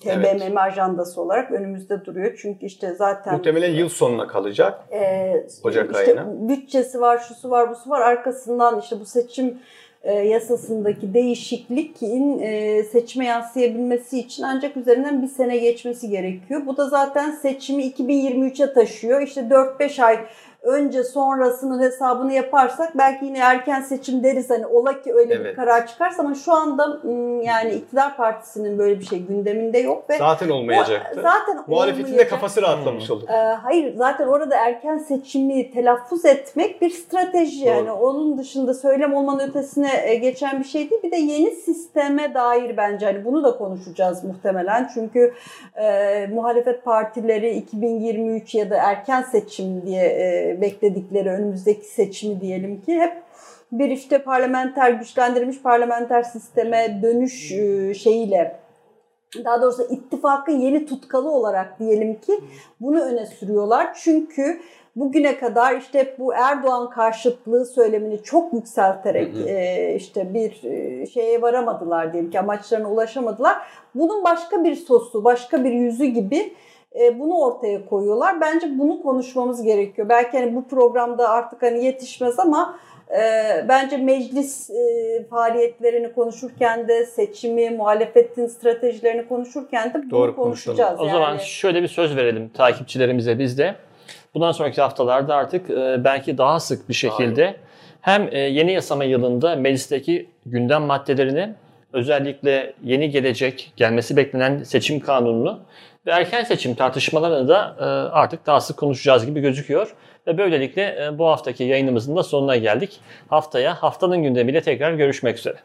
TBMM evet. ajandası olarak önümüzde duruyor. Çünkü işte zaten... Muhtemelen yıl sonuna kalacak. E, Ocak işte ayına. Bütçesi var, şusu var, busu var. Arkasından işte bu seçim e, yasasındaki değişiklikin e, seçime yansıyabilmesi için ancak üzerinden bir sene geçmesi gerekiyor. Bu da zaten seçimi 2023'e taşıyor. İşte 4-5 ay önce sonrasının hesabını yaparsak belki yine erken seçim deriz hani ola ki öyle evet. bir karar çıkarsa ama şu anda yani iktidar partisinin böyle bir şey gündeminde yok ve zaten olmayacaktı. O, zaten muhalefetin de kafası rahatlamış olur. Ee, hayır zaten orada erken seçimi telaffuz etmek bir strateji Doğru. yani onun dışında söylem olmanın ötesine e, geçen bir şey değil. Bir de yeni sisteme dair bence hani bunu da konuşacağız muhtemelen. Çünkü e, muhalefet partileri 2023 ya da erken seçim diye e, bekledikleri önümüzdeki seçimi diyelim ki hep bir işte parlamenter güçlendirilmiş parlamenter sisteme dönüş e, şeyiyle daha doğrusu ittifakı yeni tutkalı olarak diyelim ki bunu öne sürüyorlar. Çünkü bugüne kadar işte bu Erdoğan karşıtlığı söylemini çok yükselterek e, işte bir e, şeye varamadılar diyelim ki amaçlarına ulaşamadılar. Bunun başka bir sosu, başka bir yüzü gibi bunu ortaya koyuyorlar. Bence bunu konuşmamız gerekiyor. Belki hani bu programda artık hani yetişmez ama e, bence meclis e, faaliyetlerini konuşurken de seçimi, muhalefetin stratejilerini konuşurken de bunu Doğru, konuşacağız. O zaman şöyle bir söz verelim takipçilerimize biz de. Bundan sonraki haftalarda artık e, belki daha sık bir şekilde Aynen. hem e, yeni yasama yılında meclisteki gündem maddelerini özellikle yeni gelecek, gelmesi beklenen seçim kanununu ve erken seçim tartışmalarını da e, artık daha sık konuşacağız gibi gözüküyor. Ve böylelikle bu haftaki yayınımızın da sonuna geldik. Haftaya haftanın gündemiyle tekrar görüşmek üzere.